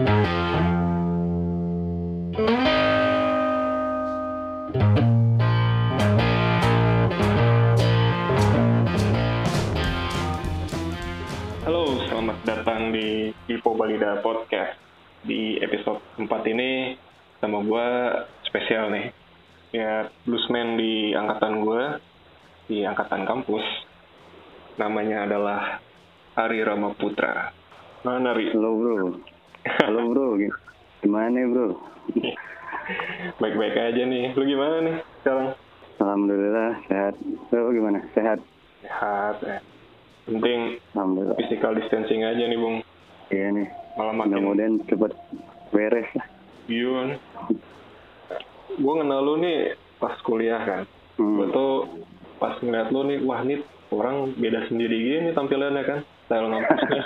Halo, selamat datang di Ipo Balida Podcast. Di episode 4 ini sama gue spesial nih. Ya, bluesman di angkatan gue, di angkatan kampus. Namanya adalah Ari Ramaputra. Mana, Ri? Halo bro, halo bro, gimana bro? Baik-baik aja nih. Lu gimana nih sekarang? Alhamdulillah sehat. Lo gimana? Sehat? Sehat, ya. Penting Alhamdulillah. physical distancing aja nih, Bung. Iya nih. Malah makin Mudah-mudahan cepet beres lah. Yun. Gue kenal lu nih pas kuliah kan. Hmm. Gue tuh pas ngeliat lu nih, wah nih orang beda sendiri gini tampilannya kan. Style ngampusnya.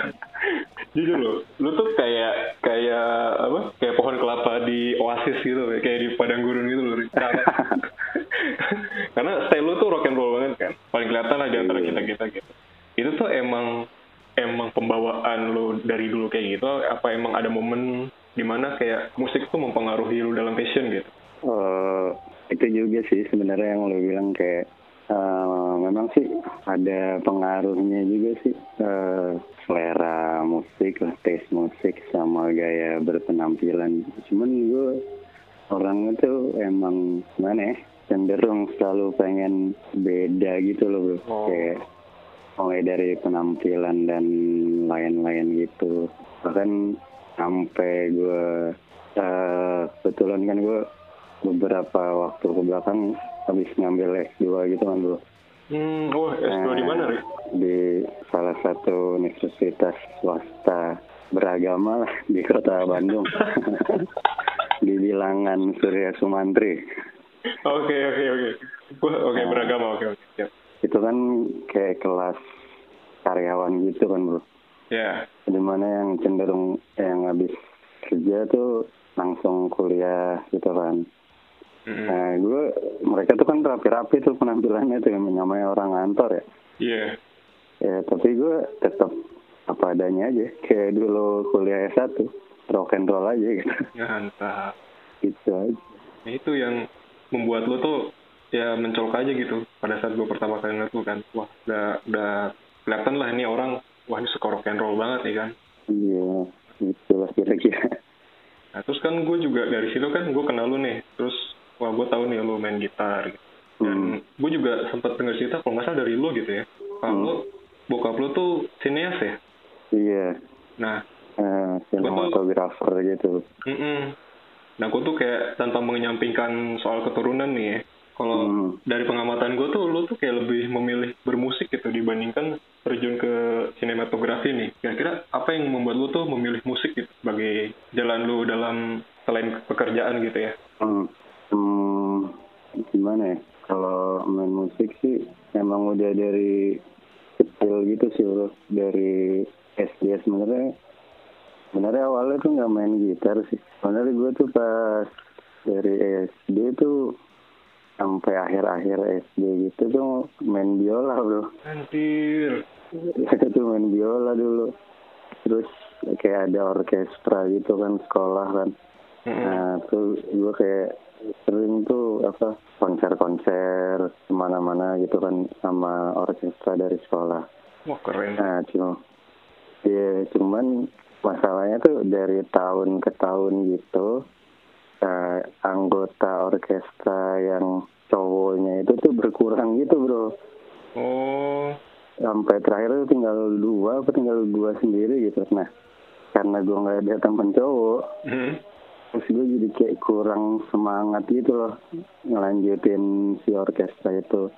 Jujur lo, lu tuh kayak kayak apa? Kayak pohon kelapa di oasis gitu, kayak di padang gurun gitu loh. Ri. Karena style lu tuh rock and roll banget kan. Paling kelihatan lah di antara kita kita gitu. Itu tuh emang emang pembawaan lu dari dulu kayak gitu apa emang ada momen di mana kayak musik tuh mempengaruhi lu dalam fashion gitu Eh, itu juga sih sebenarnya yang lo bilang kayak eh, memang sih ada pengaruhnya juga sih eh, selera musik lah, taste musik sama gaya berpenampilan. Cuman gue orang itu emang gimana ya cenderung selalu pengen beda gitu loh bro. Oh. Kayak mulai dari penampilan dan lain-lain gitu. Bahkan sampai gue eh, kebetulan kan gue beberapa waktu ke belakang habis ngambil S2 gitu kan bro hmm oh S2 di mana Ri? di salah satu universitas swasta beragama lah di kota Bandung. Di bilangan Surya Sumantri. Oke oke oke. Oke Nah. beragama oke oke siap. Itu kan kayak kelas karyawan gitu kan bro ya. Di mana yang cenderung yang habis kerja tuh langsung kuliah gitu kan Mm-mm. Nah, gue mereka tuh kan rapi-rapi tuh penampilannya tuh yang namanya orang kantor ya. iya Ya, tapi gue tetap apa adanya aja. Kayak dulu kuliah S1, rock and roll aja gitu. mantap gitu aja. nah, itu yang membuat lu tuh ya mencolok aja gitu pada saat gue pertama kali ngeliat lu kan wah udah udah kelihatan lah ini orang wah ini suka rock and roll banget nih kan Iya, itulah kira-kira. Nah, terus kan gue juga dari situ kan gue kenal lu nih. Terus, wah gue tahu nih lu main gitar. Gitu. Dan Hmm. gue juga sempat denger cerita kalau nggak salah dari lu gitu ya. Kalau bokap lu tuh sineas ya. Iya, Nah, eh, sinematografer gitu. mm nah gue tuh kayak tanpa menyampingkan soal keturunan nih ya. Kalau Hmm. dari pengamatan gue tuh lu tuh kayak lebih memilih bermusik gitu dibandingkan terjun ke sinematografi nih. Kira-kira apa yang membuat lu tuh memilih musik gitu sebagai jalan lu dalam selain pekerjaan gitu ya? Hmm. Hmm, gimana ya? Kalau main musik sih emang udah dari kecil gitu sih bro. Dari SD sebenarnya sebenarnya awalnya tuh nggak main gitar sih. Sebenarnya gue tuh pas dari SD tuh sampai akhir-akhir SD gitu tuh main biola bro. Anjir. Itu tuh main biola dulu. Terus kayak ada orkestra gitu kan sekolah kan. Nah, tuh gue kayak sering tuh apa konser-konser ke mana-mana gitu kan sama orkestra dari sekolah. Wah keren. Nah, cuma ya cuman masalahnya tuh dari tahun ke tahun gitu eh, anggota orkestra yang cowoknya itu tuh berkurang gitu bro. Oh, Sampai terakhir tuh tinggal dua apa tinggal dua sendiri gitu. Nah, karena gue nggak ada teman cowok, hmm. Terus gue jadi kayak kurang semangat gitu loh ngelanjutin si orkestra itu.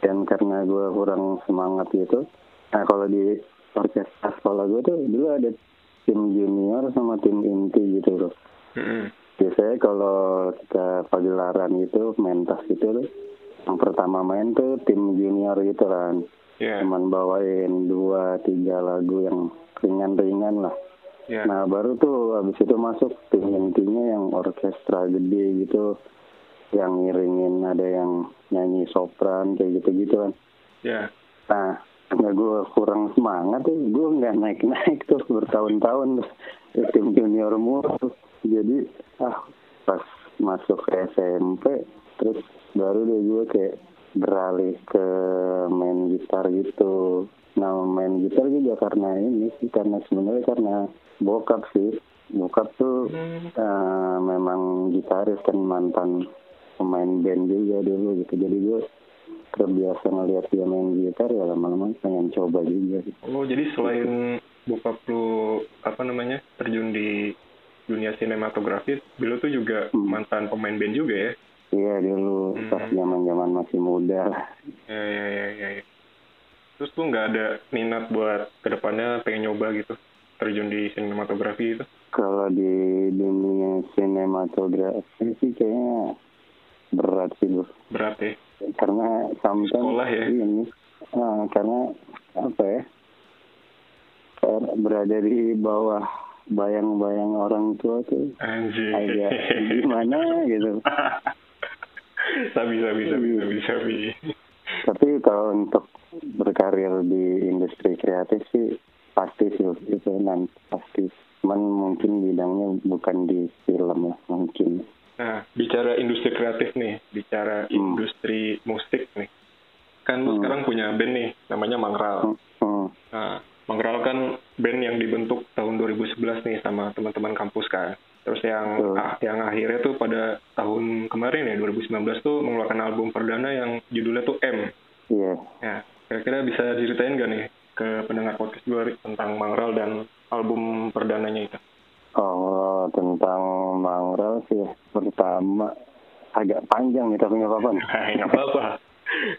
Dan karena gue kurang semangat gitu nah kalau di orkestra sekolah gue tuh dulu ada tim junior sama tim inti gitu loh. Biasanya kalau kita pagelaran gitu mentas gitu tuh yang pertama main tuh tim junior gitu kan. Ya, cuman bawain dua tiga lagu yang ringan-ringan lah ya. Nah baru tuh habis itu masuk tim intinya yang orkestra gede gitu yang ngiringin ada yang nyanyi sopran kayak gitu-gitu kan. Ya. Nah karena gue kurang semangat tuh gue nggak naik-naik tuh bertahun-tahun tuh tim junior mulu jadi ah pas masuk ke SMP terus baru deh gue kayak beralih ke main gitar gitu nah main gitar juga karena ini sih karena sebenarnya karena bokap sih bokap tuh hmm. uh, memang gitaris kan mantan pemain band juga dulu gitu jadi gue terbiasa ngeliat dia main gitar ya lama-lama pengen coba juga gitu. oh jadi selain bokap lu apa namanya terjun di dunia sinematografi dulu tuh juga hmm. mantan pemain band juga ya iya dulu hmm. pas zaman zaman masih muda lah ya ya ya ya, ya. Terus tuh nggak ada minat buat ke depannya pengen nyoba gitu terjun di sinematografi itu. Kalau di dunia sinematografi sih kayaknya berat sih bu. Berat ya? Karena sometimes sekolah ya? ini uh, karena apa ya? Berada di bawah bayang-bayang orang tua tuh. Anjir. agak gimana gitu. Sabi sabi sabi sabi sabi. Tapi kalau untuk kreatif sih pasti sih itu nanti pasti cuman mungkin bidangnya bukan di film lah mungkin nah bicara industri kreatif nih bicara hmm. industri musik nih kan hmm. sekarang punya band nih namanya Mangral hmm. Hmm. nah Mangral kan band yang dibentuk tahun 2011 nih sama teman-teman kampus kan terus yang hmm. ah, yang akhirnya tuh pada tahun kemarin ya 2019 tuh mengeluarkan album perdana yang judulnya tuh M iya yeah. ya kira-kira bisa ceritain gak nih ke pendengar podcast gue tentang Mangral dan album perdananya itu? Oh, tentang Mangral sih pertama agak panjang nih tapi nggak apa-apa. Nggak apa-apa.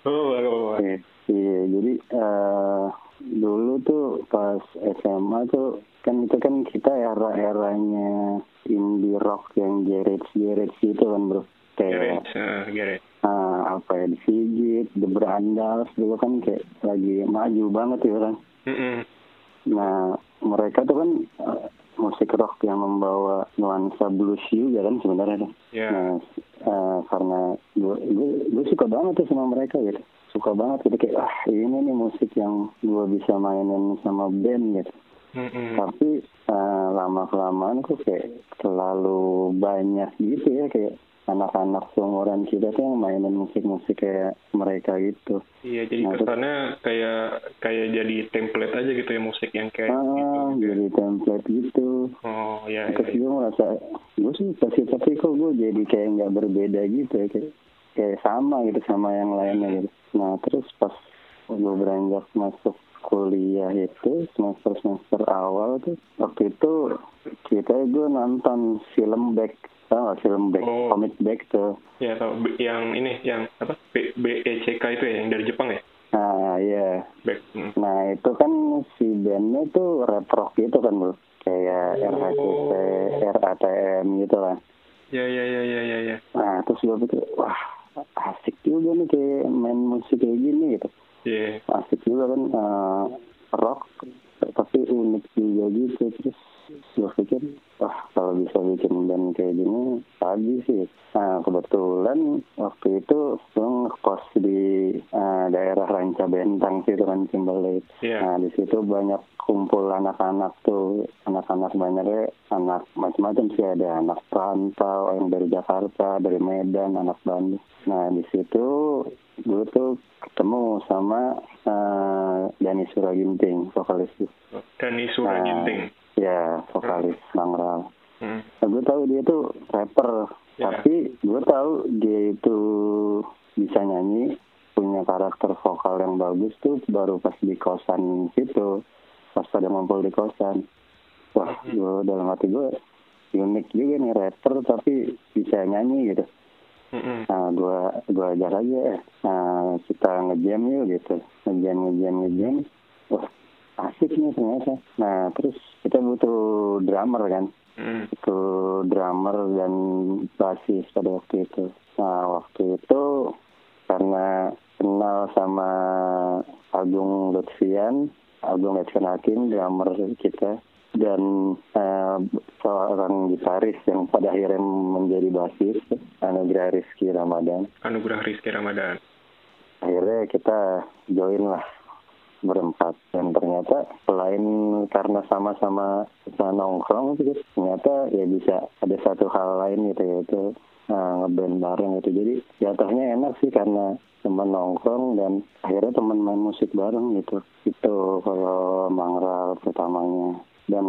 Oh, nggak apa-apa. Iya, iya, jadi uh, dulu tuh pas SMA tuh kan itu kan kita era-eranya indie rock yang garage garage gitu kan bro kayak garage, uh, garage uh, apa ya Sigit, The Brandals dulu kan kayak lagi maju banget ya kan. Mm-hmm. Nah mereka tuh kan uh, musik rock yang membawa nuansa blues juga kan sebenarnya. Yeah. Nah uh, karena gue, gue gue suka banget tuh sama mereka gitu. Suka banget gitu kayak ah ini nih musik yang gue bisa mainin sama band gitu. Mm-hmm. Tapi uh, lama kelamaan kok kayak terlalu banyak gitu ya kayak anak-anak seumuran kita tuh yang mainin musik-musik kayak mereka gitu. Iya, jadi nah, kesannya kayak kayak jadi template aja gitu ya musik yang kayak ah, gitu. jadi template gitu. Oh, iya. Terus iya. gue merasa, gue sih pasti tapi kok gue jadi kayak nggak berbeda gitu ya, kayak kayak sama gitu sama yang lainnya gitu. Nah terus pas gue beranjak masuk kuliah itu semester semester awal tuh waktu itu kita gue nonton film back tau gak film back oh. comic back tuh. Ya tau yang ini yang apa B, B E C K itu ya yang dari Jepang ya? Nah iya. Back hmm. nah itu kan si bandnya tuh rock gitu kan bro kayak oh. RHCP RATM gitu lah. Ya ya ya ya ya ya. Nah terus gue pikir wah asik juga nih kayak main musik kayak gini gitu yeah. asik juga kan uh, rock tapi unik juga gitu. Terus gue pikir wah kalau bisa bikin band kayak gini tadi sih. Nah kebetulan waktu itu gue ngekos di uh, daerah Ranca Bentang sih kan Timberlake yeah. nah di situ banyak kumpul anak-anak tuh. Anak-anak banyaknya anak macam-macam sih. Ada anak perantau yang dari Jakarta dari Medan anak Bandung nah di situ gue tuh ketemu sama uh, Dani Suraginting vokalis Dani Suraginting nah, ya vokalis Mangral hmm. nah, gue tahu dia tuh rapper yeah. tapi gue tahu dia itu bisa nyanyi punya karakter vokal yang bagus tuh baru pas di kosan situ pas pada ngumpul di kosan wah hmm. gue dalam hati gue unik juga nih rapper tapi bisa nyanyi gitu Nah, gue gue ajar aja. Nah, kita ngejam yuk gitu. Ngejam, ngejam, ngejam. Wah, asik nih ternyata. Nah, terus kita butuh drummer kan. Mm. Butuh drummer dan basis pada waktu itu. Nah, waktu itu karena kenal sama Agung Lutfian, Agung Lutfian Hakim, drummer kita, dan uh, seorang gitaris yang pada akhirnya menjadi basis, Anugerah Rizky Ramadan. Anugerah Rizky Ramadan. Akhirnya kita join lah berempat dan ternyata selain karena sama-sama bisa nongkrong gitu ternyata ya bisa ada satu hal lain gitu yaitu uh, ngeband bareng gitu jadi jatuhnya enak sih karena teman nongkrong dan akhirnya teman main musik bareng gitu itu kalau mangral pertamanya dan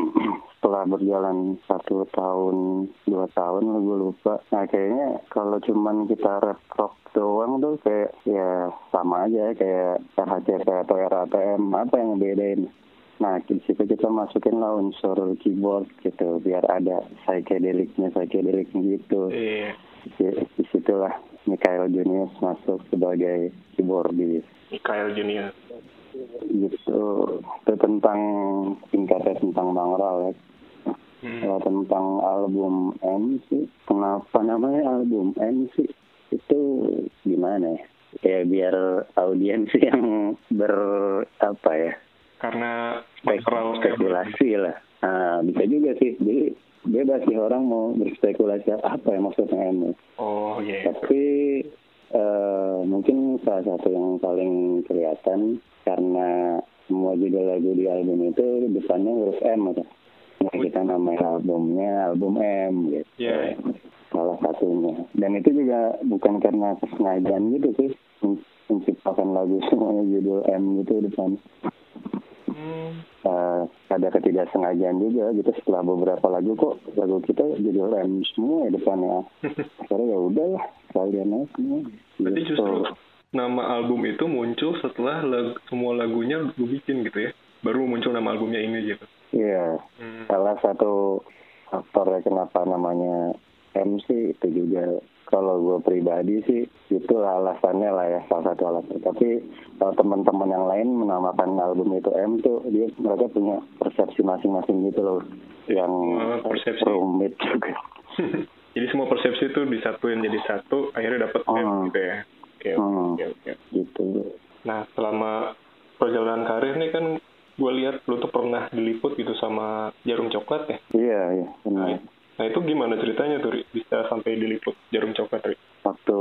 setelah berjalan satu tahun dua tahun gue lupa nah kayaknya kalau cuman kita rap rock doang tuh kayak ya sama aja kayak RHCP atau RATM apa yang bedain Nah, di situ kita masukin lah unsur keyboard gitu, biar ada psychedelicnya, psychedelicnya gitu. Iya. Di, di situlah Mikael Junius masuk sebagai keyboardis. Mikael Junius. Gitu, itu tentang singkatnya tentang Mangral ya. Hmm. Kalau tentang album M sih, kenapa namanya album M sih? Itu gimana ya? Ya biar audiens yang ber apa ya karena spekulasi lah nah, bisa juga sih jadi bebas sih orang mau berspekulasi apa yang maksudnya emu oh iya yeah. tapi uh, mungkin salah satu yang paling kelihatan karena semua judul lagu di album itu depannya huruf M atau nah, kita namanya albumnya album M gitu. Yeah. salah satunya. Dan itu juga bukan karena kesengajaan gitu sih menciptakan lagu semuanya judul M gitu depan. Uh, ada ketidaksengajaan juga gitu setelah beberapa lagu kok lagu kita jadi rem semua ya depannya. Akhirnya ya udah lah kalian aja semua. Berarti gitu. justru nama album itu muncul setelah lag, semua lagunya lu bikin gitu ya? Baru muncul nama albumnya ini gitu? Iya. Hmm. salah satu faktor kenapa namanya MC itu juga kalau gue pribadi sih itu alasannya lah ya salah satu alasan. Tapi kalau teman-teman yang lain menamakan album itu M tuh dia mereka punya persepsi masing-masing gitu loh. Yang oh, persepsi. rumit juga jadi semua persepsi itu disatuin jadi satu akhirnya dapat hmm. M gitu ya oke hmm. oke oke gitu nah selama perjalanan karir nih kan gue lihat lu tuh pernah diliput gitu sama jarum coklat ya iya iya benar nah, Nah itu gimana ceritanya tuh bisa sampai diliput jarum coklat Ri? Waktu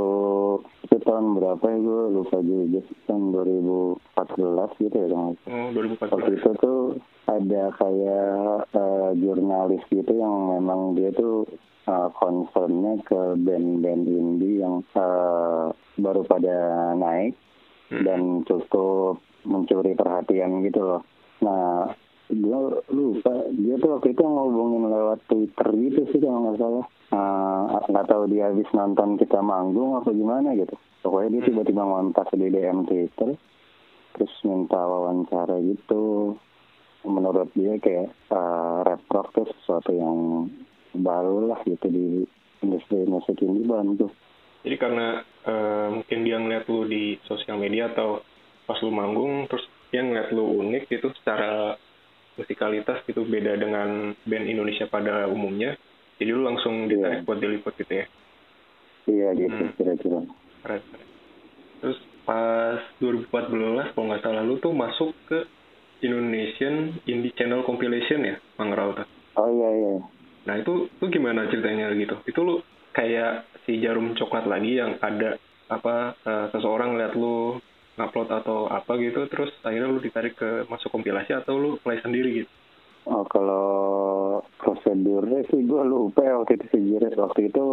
tahun berapa ya gue lupa juga tahun 2014 gitu ya kan? Oh 2014. Waktu itu tuh ada kayak uh, jurnalis gitu yang memang dia tuh uh, concernnya ke band-band indie yang uh, baru pada naik hmm. dan cukup mencuri perhatian gitu loh. Nah gue lupa. Dia tuh waktu itu ngomongin lewat Twitter gitu sih kalau nggak salah. Uh, nggak tahu dia habis nonton kita manggung apa gimana gitu. Pokoknya dia hmm. tiba-tiba ngontak di DM Twitter terus minta wawancara gitu. Menurut dia kayak uh, rap rock tuh sesuatu yang baru lah gitu di industri musik ini bantu jadi karena uh, mungkin dia ngeliat lu di sosial media atau pas lu manggung terus dia ngeliat lu unik gitu secara musikalitas gitu beda dengan band Indonesia pada umumnya. Jadi lu langsung ditarik yeah. buat diliput gitu ya? Iya gitu hmm. kira-kira. Keren, terus pas 2014 kalau nggak salah lu tuh masuk ke Indonesian Indie Channel Compilation ya Mang Rauta oh iya iya. Nah itu tuh gimana ceritanya gitu? Itu lu kayak si jarum coklat lagi yang ada apa uh, seseorang lihat lu ngupload atau apa gitu terus akhirnya lu ditarik ke masuk kompilasi atau lu play sendiri gitu? Oh kalau prosedurnya sih gue lupa ya waktu itu sejujurnya. Waktu itu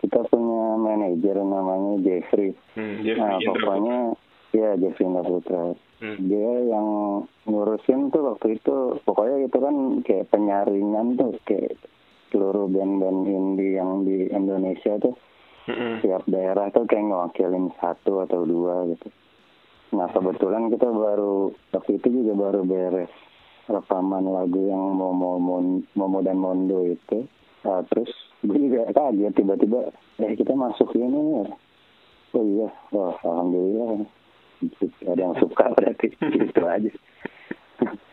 kita punya manajer namanya Jeffrey, hmm, Jeffrey nah pokoknya ya Jeffrey Indra Putra. Hmm. dia yang ngurusin tuh waktu itu pokoknya itu kan kayak penyaringan tuh kayak seluruh band-band indie yang di Indonesia tuh. Mm-hmm. tiap daerah tuh kayak ngewakilin satu atau dua gitu Nah kebetulan kita baru waktu itu juga baru beres rekaman lagu yang Momo, Momo dan Mondo itu. Nah, terus gue juga kaget tiba-tiba eh kita masuk ini ya. Oh iya, wah alhamdulillah ada yang suka berarti gitu aja.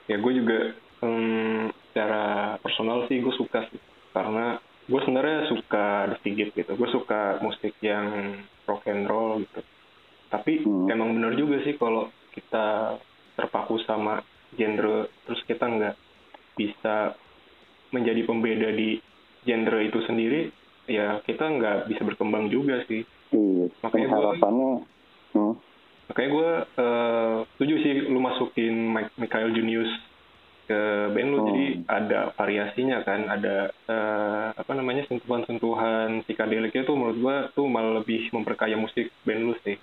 ya gue juga um, secara personal sih gue suka sih karena gue sebenarnya suka The Sigit gitu gue suka musik yang rock and roll gitu tapi hmm. emang benar juga sih kalau kita terpaku sama genre terus kita nggak bisa menjadi pembeda di genre itu sendiri ya kita nggak bisa berkembang juga sih iya. makanya harapannya hmm. makanya gue uh, setuju sih lu masukin Mike, Michael Junius ke band lu Oh. jadi ada variasinya kan ada uh, apa namanya sentuhan-sentuhan psikodeliknya tuh menurut gue tuh malah lebih memperkaya musik band lu sih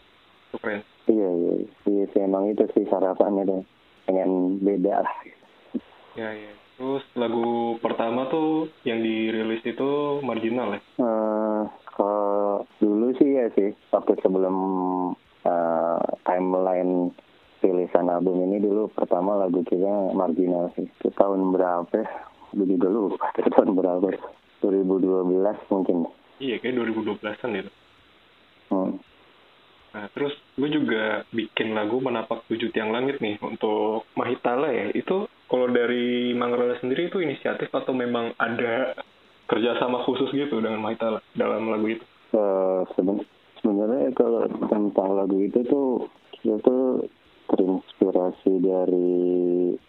itu keren Iya, iya, iya, emang itu sih harapannya deh. Pengen beda lah. ya ya terus lagu pertama tuh yang dirilis itu marginal ya Eh, kalau dulu sih ya sih, waktu sebelum eh, timeline rilisan album ini dulu pertama lagu kita marginal sih. Itu tahun berapa ya? Gue juga lupa, itu tahun berapa. 2012 mungkin. iya kayak 2012an itu Hmm. Nah, terus gue juga bikin lagu Menapak Tujuh Tiang Langit nih untuk Mahitala ya. Itu kalau dari Mangrala sendiri itu inisiatif atau memang ada kerjasama khusus gitu dengan Mahitala dalam lagu itu? Eh, seben- sebenarnya kalau tentang lagu itu tuh kita tuh terinspirasi dari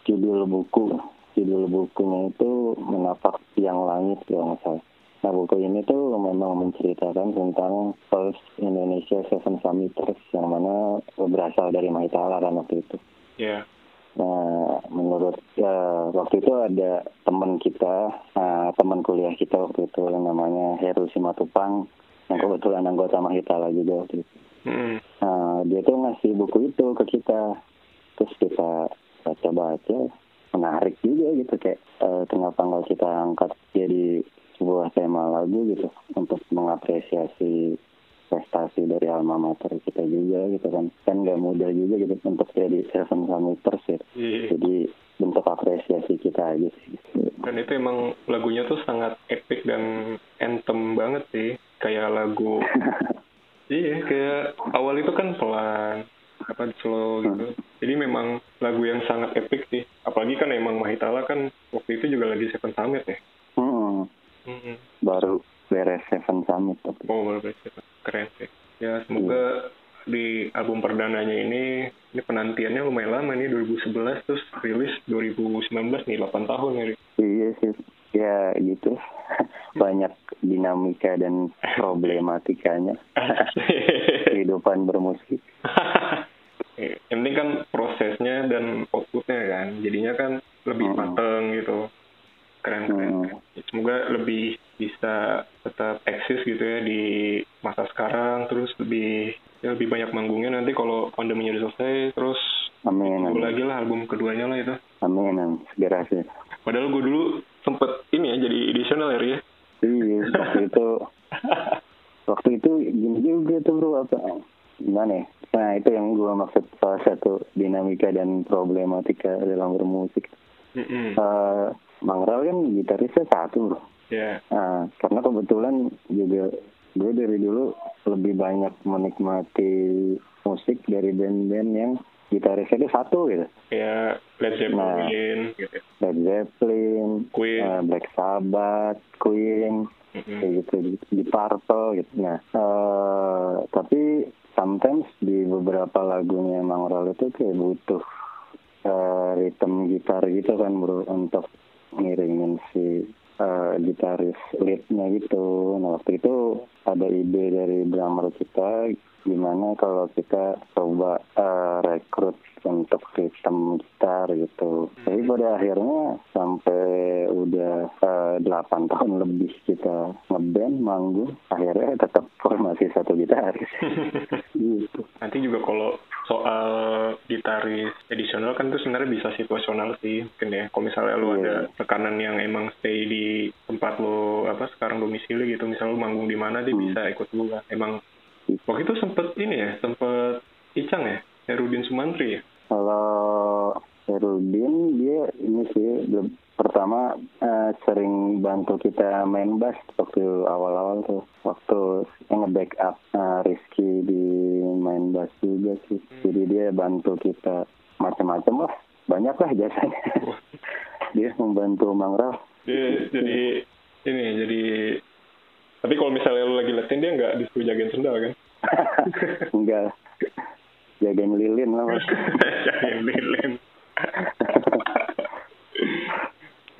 judul buku judul bukunya itu menapak tiang langit kalau nggak salah nah buku ini tuh memang menceritakan tentang First Indonesia Seven Summiters yang mana berasal dari Mahitala kan waktu itu. Ya, Nah, menurut ya waktu itu ada teman kita, nah, teman kuliah kita waktu itu namanya Heru Simatupang, yang kebetulan anggota Mahitala juga waktu itu. Mm, Nah, dia tuh ngasih buku itu ke kita, terus kita baca-baca, menarik juga gitu kayak eh, kenapa nggak kita angkat jadi sebuah tema lagu gitu untuk mengapresiasi prestasi dari alma mater kita juga gitu kan kan nggak mudah juga gitu untuk jadi seven summiters ya iya. jadi bentuk apresiasi kita aja sih Dan itu emang lagunya tuh sangat epic dan anthem banget sih. Kayak lagu, iya kayak awal itu kan pelan, apa slow gitu. Jadi memang lagu yang sangat epic sih. Apalagi kan emang Mahitala kan waktu itu juga lagi Seven Summit ya. Baru beres seven summit tapi Oh, luar biasa. Keren sih. Ya, semoga di album perdananya ini, ini penantiannya lumayan lama nih, 2011, terus rilis 2019 nih, 8 tahun ya. Iya sih ya gitu banyak dinamika dan problematikanya kehidupan bermusik yang penting kan prosesnya dan outputnya kan, jadinya kan lebih Hmm. mateng gitu. Keren, keren. Hmm. keren. Semoga lebih bisa tetap eksis gitu ya di masa sekarang, terus lebih ya lebih banyak manggungnya nanti kalau pandeminya udah selesai, terus amin amin. lagi lah album keduanya lah itu. amin amin. Segera sih Padahal gue dulu sempet ini ya jadi edisional ya ya. iya waktu itu. Waktu itu gini juga tuh bro apa? Gimana ya? Nah itu yang gua maksud salah satu dinamika dan problematika dalam bermusik. Mm-mm. Eh, Mangral kan gitarisnya satu bro Ya, Nah, karena kebetulan juga gue dari dulu lebih banyak menikmati musik dari band-band yang gitarisnya itu satu gitu. kayak Led Zeppelin gitu. Led Zeppelin, Queen. eh, Black Sabbath, Queen, Mm-mm. kayak gitu, di Purple gitu. Nah, eh, tapi sometimes di beberapa lagunya Mangral itu kayak butuh eh, ritme gitar gitu kan bro untuk ngiringin si eh, gitaris leadnya gitu. Nah waktu itu ada ide dari drummer kita gimana kalau kita coba eh, rekrut untuk ritme gitar gitu. Tapi pada akhirnya sampai udah eh, 8 tahun lebih kita ngeband manggung, akhirnya tetap formasi satu gitaris. gitu. Nanti juga kalau soal gitaris edisional kan itu sebenarnya bisa situasional sih mungkin ya. Kalau misalnya lu Iya. ada tekanan yang emang stay di tempat lu apa sekarang domisili gitu, misalnya lu manggung di mana dia Hmm. bisa ikut lu kan. Emang waktu itu sempet ini ya, sempet Icang ya, Herudin Sumantri ya. Kalau Herudin dia ini sih pertama eh, sering bantu kita main bass waktu awal-awal tuh waktu nge-backup eh, Rizky di main bass juga sih. Jadi dia bantu kita macam-macam lah banyak lah jasanya dia membantu Mangral Dia jadi ini jadi tapi kalau misalnya lu lagi latihan dia nggak disuruh jagain sendal kan? enggak. Jagain lilin lah mas. Jagain lilin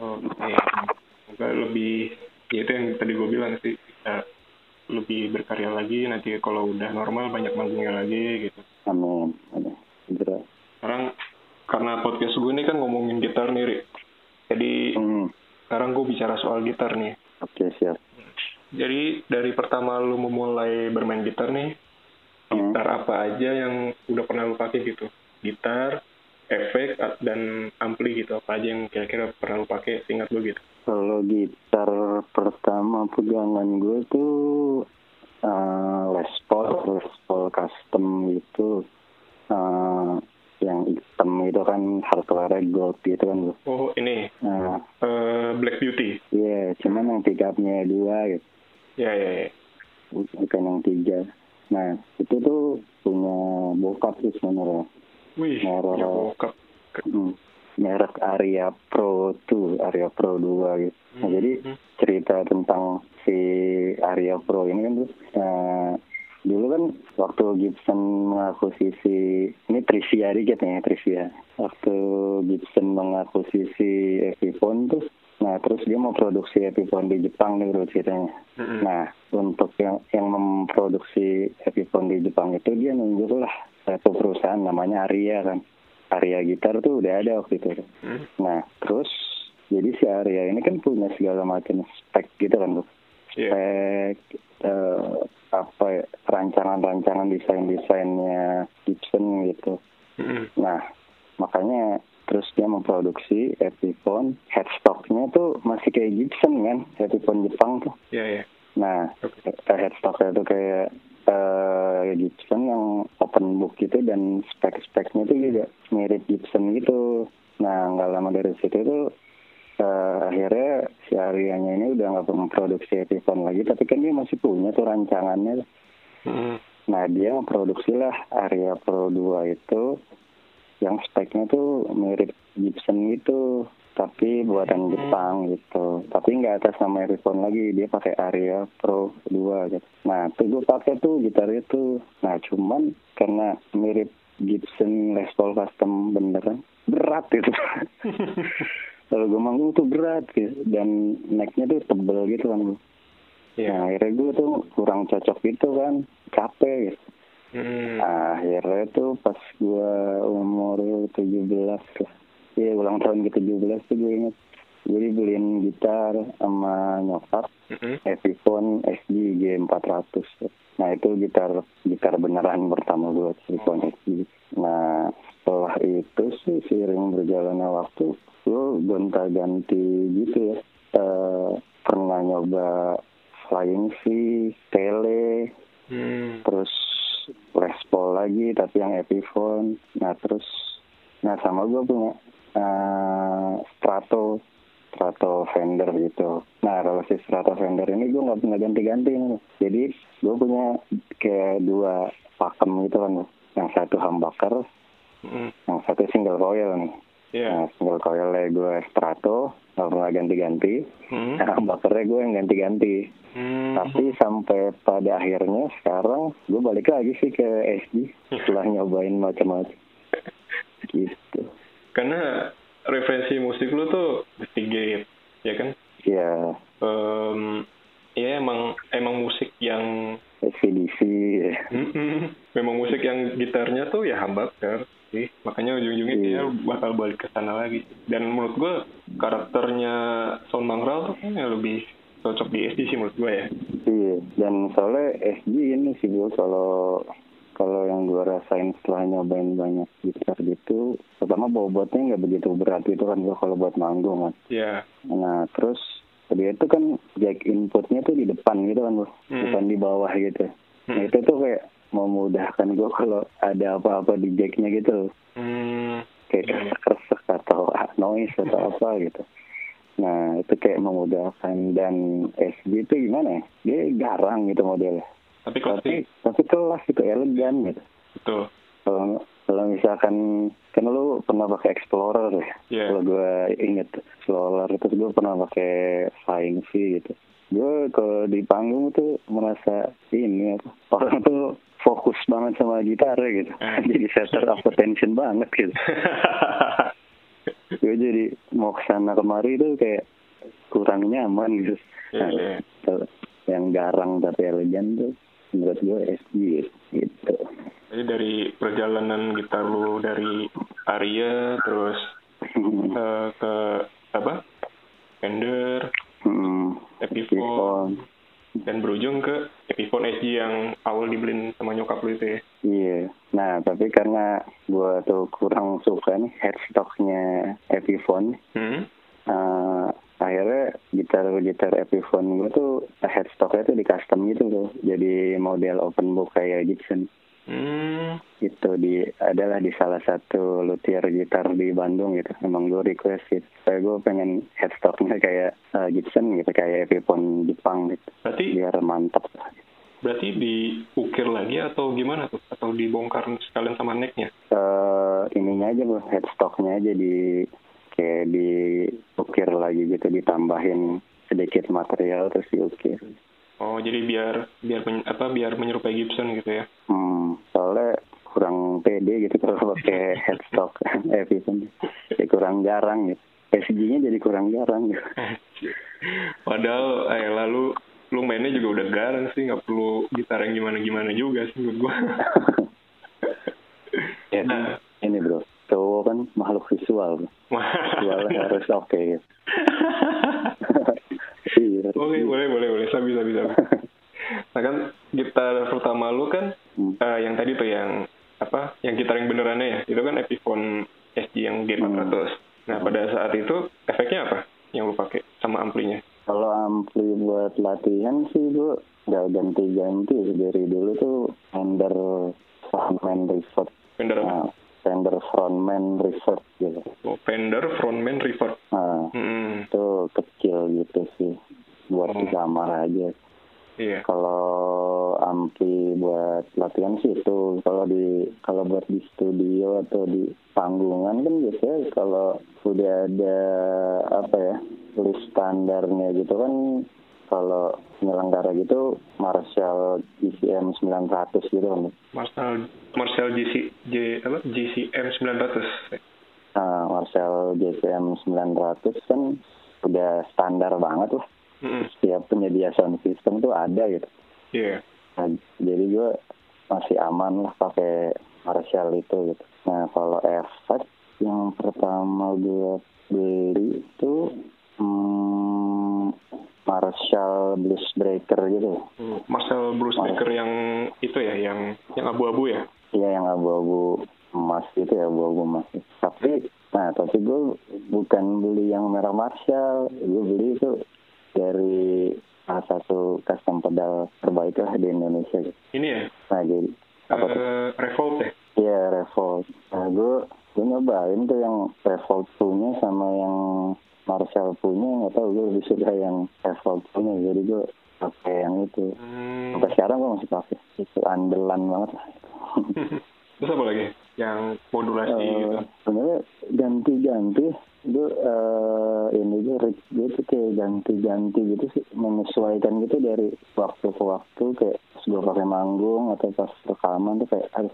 oke okay. Lebih ya itu yang tadi gue bilang sih kita lebih berkarya lagi nanti kalau udah normal banyak manggungnya lagi gitu amin sekarang karena podcast gue ini kan ngomongin gitar nih Rik. jadi hmm. sekarang gue bicara soal gitar nih oke okay, siap jadi dari pertama lu memulai bermain gitar nih hmm. gitar apa aja yang udah pernah lu pakai gitu gitar efek, dan ampli gitu. Apa aja yang kira-kira pernah pakai? Ingat lu gitu. Kalau gitar pertama pegangan gue tuh eh, Les Paul, Les Paul custom gitu. Eh, yang hitam itu kan hardware gold gitu kan. Oh ini Nah, eh, Black Beauty. iya, cuman yang pickupnya dua gitu. Ya ya ya. bukan yang tiga. Nah, itu tuh punya bokap sih sebenarnya. Wih, Merah. ya bokap. Hmm. Merek Aria Pro tuh, Aria Pro 2 gitu. Nah, jadi Hmm. cerita tentang si Aria Pro ini kan tuh, eh, dulu kan waktu Gibson mengakuisisi, ini trivia dikit nih, trivia. Waktu Gibson mengakuisisi Epiphone tuh, nah terus dia mau produksi Epiphone di Jepang nih bro ceritanya. Mm-mm. Nah, untuk yang yang memproduksi Epiphone di Jepang itu dia nunjuk lah satu perusahaan namanya Aria kan. Aria gitar tuh udah ada waktu itu. Hmm. Nah, terus jadi si Aria ini macam spek gitu kan, Bu. Iya. Spek eh, apa ya, rancangan-rancangan desain-desainnya Gibson gitu. Mm-mm. Nah, makanya terus dia memproduksi Epiphone headstocknya tuh masih kayak Gibson kan, Epiphone Jepang tuh. Ya ya. Nah, Oke. eh, headstocknya itu kayak eh, Gibson yang open book gitu dan spek-speknya itu juga mirip Gibson gitu. Nah, nggak lama dari situ tuh eh, akhirnya si Arianya ini udah nggak Epiphone lagi, tapi kan dia masih punya tuh rancangannya. Mm-mm. Nah, dia memproduksi lah Aria Pro 2 itu yang speknya tuh mirip Gibson gitu, tapi buatan Jepang gitu. Tapi nggak atas nama Epiphone lagi, dia pakai Aria Pro 2 gitu. Nah, tuh gue pakai tuh gitar itu. Nah, cuman karena mirip Gibson Les Paul custom beneran berat gitu. Kalau gue manggung tuh berat gitu dan necknya tuh tebel gitu kan. Nah, akhirnya gue tuh kurang cocok gitu kan, capek gitu. Mm. Akhirnya tuh pas gue umur 17 lah. Iya ulang tahun ke 17 tuh gue inget. Jadi beliin gitar sama nyokap Mm-mm. Epiphone SG G400. Nah itu gitar gitar beneran pertama gue Epiphone SG. Nah setelah itu sih seiring berjalannya waktu gue gonta-ganti gitu ya. Eh, pernah nyoba Flying V, Tele, Mm. terus Les Paul lagi tapi yang Epiphone. Nah terus nah sama gue punya eh, Strato Strato Fender gitu. Nah kalau si Strato Fender ini gue nggak pernah ganti-ganti nih jadi gue punya kayak dua pakem gitu kan yang satu humbucker Mm-mm. yang satu single coil nih Iya. nah single coilnya gue Strato nggak ganti-ganti Mm. nah humbuckernya gue yang ganti-ganti Mm. tapi sampai pada akhirnya sekarang gue balik lagi sih ke SD setelah nyobain macam-macam gitu Karena referensi musik lu tuh Gate, ya kan? ya Em, ya emang emang musik yang SVDC ya. Mm-mm. memang musik yang gitarnya tuh ya humbucker sih. Makanya ujung-ujungnya Iya. dia bakal balik ke sana lagi. Dan menurut gue karakternya Sound Mangral tuh kayaknya lebih cocok di SD sih menurut gue ya. Iya dan soalnya SG ini sih gue kalau kalau yang gue rasain setelah nyobain banyak gitar gitu pertama bobotnya nggak begitu berat gitu kan gue kalau buat manggung kan. Ya nah terus dia itu kan jack inputnya tuh di depan gitu kan bro Hmm. bukan di bawah gitu. Nah Hmm. itu tuh kayak memudahkan gue kalau ada apa-apa di jacknya gitu hmm, kayak Iya. kresek atau noise atau apa gitu. Nah itu kayak memudahkan. Dan SG itu gimana ya? Dia garang gitu modelnya. Tapi tapi klasik tapi kelas gitu elegan gitu. Betul. Kalau kalau misalkan kan lu pernah pakai Explorer ya? Iya. kalau gue inget Explorer terus gue pernah pakai Flying V gitu. Gue kalau di panggung tuh merasa ini apa? Orang tuh fokus banget sama gitar gitu. Eh. jadi center of attention banget gitu. Gue jadi mau ke sana kemari tuh kayak kurang nyaman gitu. Iya, Nah, iya. yang garang tapi elegan tuh menurut gue SG gitu. Jadi dari perjalanan gitar lu dari Aria terus eh, ke apa? Fender, Hmm, Epiphone, Epiphone. Dan berujung ke Epiphone SG yang awal dibeliin sama nyokap lu itu ya. Iya. Nah, tapi karena gua tuh kurang suka nih headstocknya Epiphone, Hmm? eh, akhirnya gitar-gitar Epiphone gue tuh headstocknya tuh di custom gitu tuh. Jadi model open book kayak Gibson. Hmm. Itu di adalah di salah satu luthier gitar di Bandung gitu. Emang gue request gitu. Kayak gue pengen headstocknya kayak eh, Gibson gitu, kayak Epiphone Jepang gitu. Berarti Biar mantap berarti diukir lagi atau gimana tuh? Atau dibongkar sekalian sama necknya? eh ininya aja bro, headstocknya aja di kayak diukir lagi gitu, ditambahin sedikit material terus diukir. Oh, jadi biar biar men- apa biar menyerupai Gibson gitu ya. Hmm, soalnya kurang pede gitu kalau pakai headstock Epiphone. Ya kurang jarang gitu. SG-nya jadi kurang jarang gitu. Padahal eh lalu lu mainnya juga udah garang sih, nggak perlu gitar yang gimana-gimana juga sih menurut gua. Ya, Nah. ini bro, cowok kan makhluk visual. bro. Visualnya harus oke gitu. Oke, boleh, boleh, boleh. Sabi, sabi, sabi. Nah kan gitar pertama lu kan Hmm. eh, yang tadi tuh yang apa? Yang gitar yang benerannya ya. Itu kan Epiphone SG yang G400. Nah pada saat itu efeknya apa yang lu pakai sama amplinya? Kalau ampli buat latihan sih gue gak ganti-ganti dari dulu tuh Fender frontman reverb. Fender apa? Nah, Fender frontman reverb gitu. Oh, Fender Frontman Reverb. Nah, Hmm, itu kecil gitu sih buat di Oh. kamar aja. iya. Kalau ampli buat latihan sih itu kalau di kalau buat di studio atau di panggungan kan biasanya kalau udah ada apa ya list standarnya gitu kan kalau penyelenggara gitu Marshall GCM 900 gitu kan. Marshall Marshall GC J apa GCM 900. Nah, Marshall GCM 900 kan udah standar banget lah. Hmm, Setiap penyedia sound system tuh ada gitu. Iya. Nah, jadi gue masih aman lah pakai Marshall itu gitu. Nah kalau efek yang pertama gue beli itu hmm, Marshall Blues Breaker gitu. Hmm, Marshall Bruce Baker yang itu ya, yang yang abu-abu ya. Iya yang abu-abu emas gitu ya abu-abu emas. Tapi nah tapi gue bukan beli yang merah Marshall. Gue beli itu dari salah satu custom pedal terbaik lah di Indonesia gitu. Ini ya, Nah jadi apa tuh? eh, Revolt ya. Iya Revolt. Nah gue gue nyobain tuh yang Revolt punya sama yang Marshall punya nggak tahu gue lebih suka yang Revolt punya jadi gue pakai yang itu. Hmm. Sampai sekarang gue masih pakai itu andalan banget lah. Terus apa lagi? Yang modulasi Eh, gitu. Sebenarnya ganti-ganti gue eh, gue tuh kayak ganti-ganti gitu sih menyesuaikan gitu dari waktu ke waktu kayak pas gue pakai manggung atau pas rekaman tuh kayak harus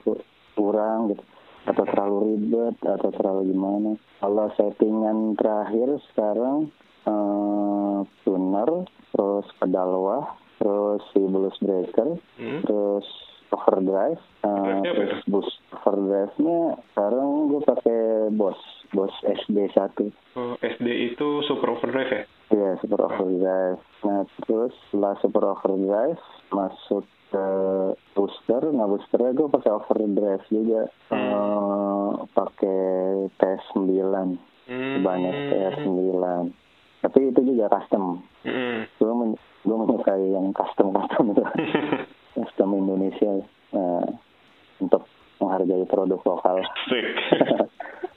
kurang gitu. Atau terlalu ribet atau terlalu gimana. Kalau settingan terakhir sekarang eh tuner terus pedal wah terus si blues breaker Hmm. terus overdrive Overdrive apa terus boost. Overdrive-nya sekarang gue pakai Boss Boss SD 1 Oh, SD itu Super Overdrive ya? Iya, super overdrive. Nah, terus setelah super overdrive masuk ke booster. Nah, boosternya gue pakai overdrive juga. Eh, pakai T9. Hmm. Banyak T9. Tapi itu juga custom. Hmm. Gue men gue menyukai yang custom-custom itu. custom Indonesia. Nah, untuk menghargai produk lokal.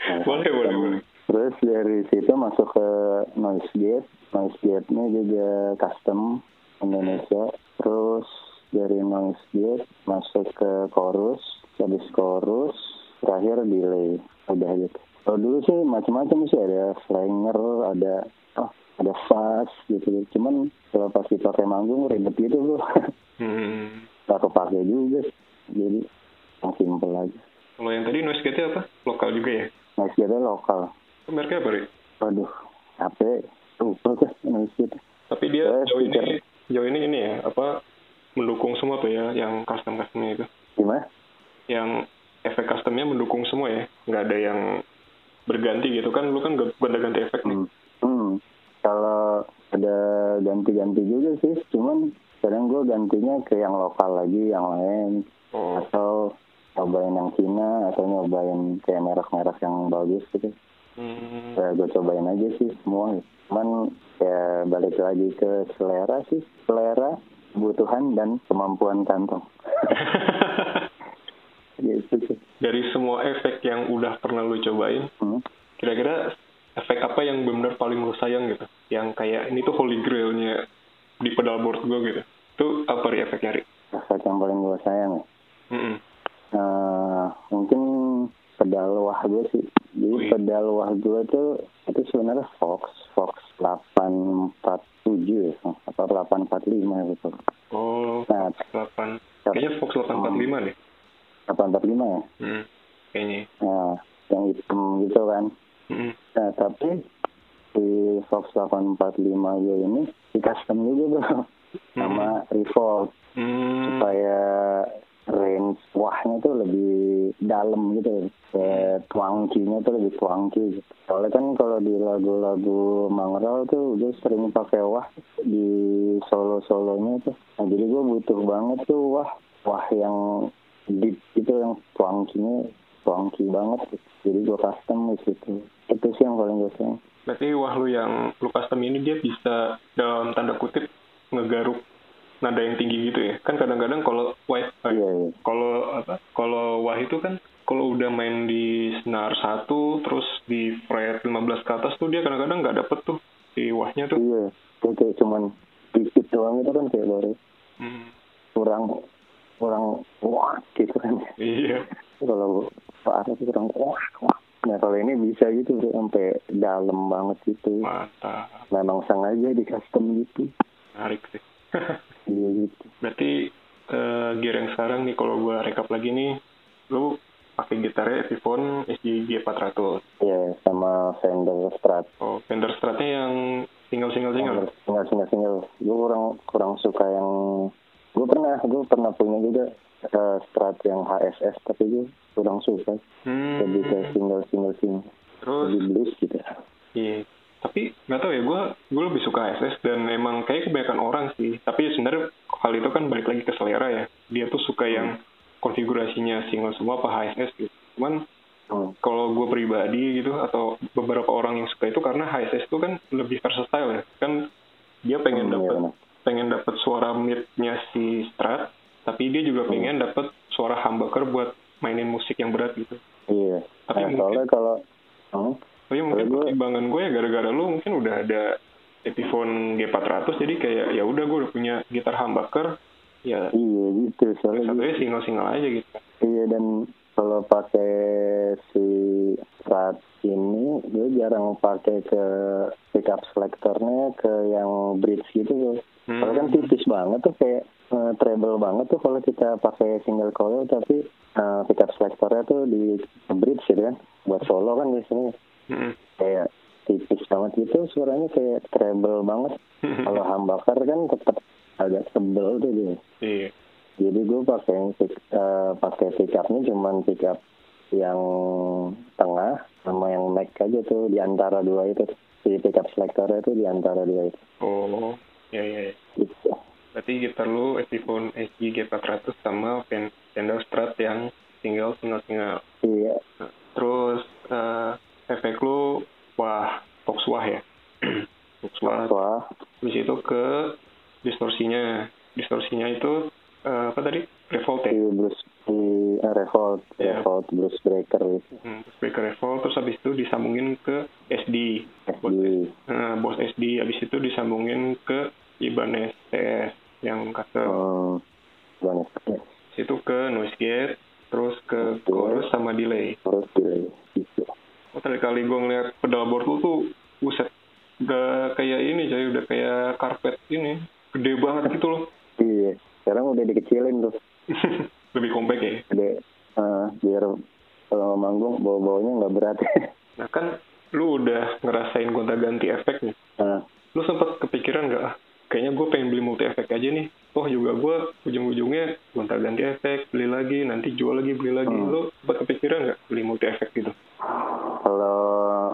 Boleh, boleh, boleh. Terus dari situ masuk ke noise gate. Noise gate-nya juga custom Indonesia. Terus dari noise gate masuk ke chorus. Habis chorus, terakhir delay. Udah gitu. Kalau dulu sih macam-macam sih ada flanger, ada oh, ada fast gitu. Cuman kalau pas dipakai manggung ribet gitu bro. Hmm. Gak kepake juga. Jadi yang simple aja. Kalau yang tadi noise gate apa? Lokal juga ya? Noise gate lokal. Itu Mereknya apa, Rik? Waduh, HP lupa kan gate. Tapi dia Eh, jauh ini, jauh ini ini ya, apa, mendukung semua tuh ya, yang custom-customnya itu. Gimana? Yang efek customnya mendukung semua ya? Nggak ada yang berganti gitu kan, lu kan gak ganti efek nih. Hmm. Hmm. Kalau ada ganti-ganti juga sih cuman kadang gue gantinya ke yang lokal lagi yang lain Oh. atau nyobain yang Cina atau nyobain kayak merek-merek yang bagus gitu Hmm. ya gue cobain aja sih semua cuman ya balik lagi ke selera sih selera kebutuhan dan kemampuan kantong gitu sih Dari semua efek yang udah pernah lu cobain, hmm. kira-kira efek apa yang benar paling lu sayang gitu? Yang kayak ini tuh holy grailnya di pedalboard gue gitu. Itu apa ri efeknya efek yang paling gue sayang ya Mm-mm. Eh, mungkin pedal wah gue sih jadi pedal wah gue tuh itu sebenarnya Fox Fox 847 ya atau 845 gitu Oh, Nah. Fox 8. Kayaknya Fox 845 deh. 845 ya Hmm. Kayaknya. nah yang hitam gitu kan Mm-mm. nah tapi di Fox 845 gue ini di custom juga bro sama Revolt Hmm. supaya range wahnya tuh lebih dalam gitu kayak twangkinya tuh lebih twangki gitu. soalnya kan kalau di lagu-lagu Mangrel tuh gue sering pakai wah di solo-solonya tuh nah jadi gue butuh banget tuh wah wah yang deep itu yang twangkinya twangki banget gitu. jadi gue custom di situ itu sih yang paling gue sayang Berarti wah lu yang lu custom ini dia bisa dalam tanda kutip ngegaruk nada yang tinggi gitu ya. Kan kadang-kadang kalau wah iya iya kalau apa? Kalau wah itu kan kalau udah main di senar satu terus di fret 15 ke atas tuh dia kadang-kadang nggak dapet tuh si wahnya tuh. iya Kayak- kayak cuman dikit doang itu kan kayak baru Hmm. kurang kurang wah gitu kan Iya. kalau parah tuh kurang wah wah nah kalau ini bisa gitu bro, sampai dalam banget gitu Mantap. memang sengaja di custom gitu Menarik sih. Iya gitu Berarti eh, gear yang sekarang nih kalau gua rekap lagi nih, lu pakai gitarnya Epiphone SG 400. ya sama Fender Strat Oh, Fender Stratnya yang single-single single. single single single gue kurang kurang suka yang gue pernah gue pernah punya juga eh, Strat yang HSS tapi gue kurang suka Hmm. lebih ke single single single Terus, lebih blues gitu iya. Tapi nggak tahu ya, gue gue lebih suka SS dan emang kayak kebanyakan orang sih. Tapi sebenarnya hal itu kan balik lagi ke selera ya. Dia tuh suka yang konfigurasinya single semua apa HSS gitu. Cuman hmm. kalau gue pribadi gitu atau beberapa orang yang suka itu karena HSS itu kan lebih versatile ya. Kan dia pengen Hmm, iya dapat benar. pengen dapat suara midnya si Strat, tapi dia juga pengen dapat suara humbucker buat mainin musik yang berat gitu. iya Tapi nah, mungkin- soalnya kalau hmm, Tapi mungkin Kalau gue- pertimbangan gue ya gara-gara lu mungkin udah ada Epiphone G400 jadi kayak ya udah gue udah punya gitar humbucker ya iya gitu soalnya gitu. satunya single-single aja gitu. Iya dan kalau pakai si strat ini gue jarang pakai ke pickup selectornya ke yang bridge gitu tuh. Hmm. Kalau kan tipis banget tuh kayak eh, treble banget tuh kalau kita pakai single coil tapi eh, pickup selectornya tuh di bridge gitu kan buat solo kan biasanya Mm-mm. kayak tipis banget gitu suaranya kayak treble banget. Kalau humbucker kan tetap agak tebel tuh dia. Iya. Jadi gue pakai pick- eh, pakai pickupnya cuman pickup yang tengah sama yang neck aja tuh di antara dua itu si pickup selectornya tuh di antara dua itu. Oh, ya ya. ya. Gitu. Berarti gitar lu Epiphone SG G400 sama Fen- Fender Strat yang single single single. Iya, Nah, terus eh, efek lu wah Fox wah ya. Fox wah. wah, Habis itu ke distorsinya. Distorsinya itu eh, apa tadi? Revolt di ya. Bruce di eh, Revolt, Iya. Revolt Bruce Breaker. Hmm, speaker Revolt terus habis itu disambungin ke SD. Bos, SD. nah, bos SD habis itu disambungin ke Ibanez TS yang kata Hmm, banyak ya. situ ke noise gate terus ke Betul. chorus sama delay. Terus di gitu. Oh, tadi kali gue ngeliat pedal board lu tuh buset udah kayak ini coy udah kayak karpet ini gede banget gitu loh Iya, sekarang udah dikecilin tuh. lebih compact ya Gede, eh, biar kalau manggung bawa-bawanya nggak berat. nah kan lu udah ngerasain gonta ganti efek nih nah, lu sempat kepikiran gak ah kayaknya gue pengen beli multi efek aja nih oh juga gue ujung-ujungnya gonta ganti efek beli lagi nanti jual lagi beli lagi Hmm. lu sempat kepikiran gak beli multi efek gitu Kalau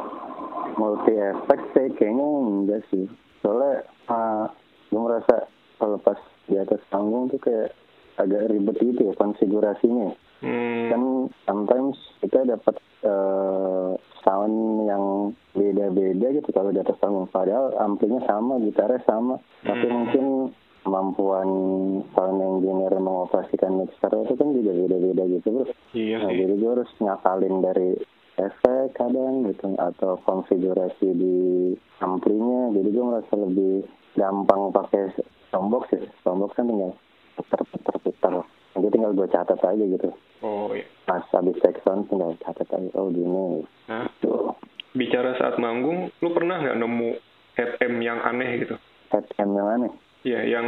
multi efek sih kayaknya enggak sih. Soalnya atas panggung tuh kayak agak ribet gitu ya konfigurasinya. Hmm. Kan sometimes kita dapat uh, sound yang beda-beda gitu kalau di atas panggung. Padahal amplinya sama, gitarnya sama, tapi Hmm. mungkin kemampuan sound engineer mengoperasikan mixer itu kan juga beda-beda gitu bro. Iya Nah, jadi gue harus ngakalin dari efek kadang gitu atau konfigurasi di amplinya. Jadi gue merasa lebih gampang pakai soundbox ya. Soundbox kan tinggal putar-putar-putar. Jadi tinggal gue catat aja gitu. Oh iya. Pas habis sound tinggal catat aja. Oh gini. Nah, Tuh. bicara saat manggung, lu pernah nggak nemu head-amp yang aneh gitu? Headcam yang mana? Iya, yang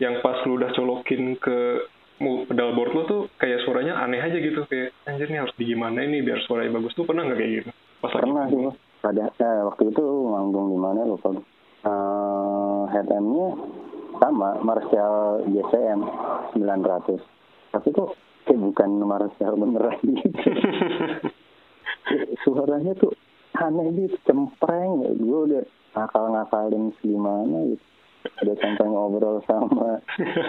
yang pas lu udah colokin ke pedal board lu tuh kayak suaranya aneh aja gitu kayak anjir nih harus digimana ini biar suaranya bagus tuh pernah nggak kayak gitu pas lagi Pernah sih manggung? Bro. Pada eh, waktu itu manggung di mana lupa. gue. Eh headamp-nya sama Marshall JCM 900. Tapi kok kayak bukan Marshall beneran gitu. Suaranya tuh aneh gitu, cempreng. Gue udah ngakal-ngakalin gimana gitu. Udah sampai ngobrol sama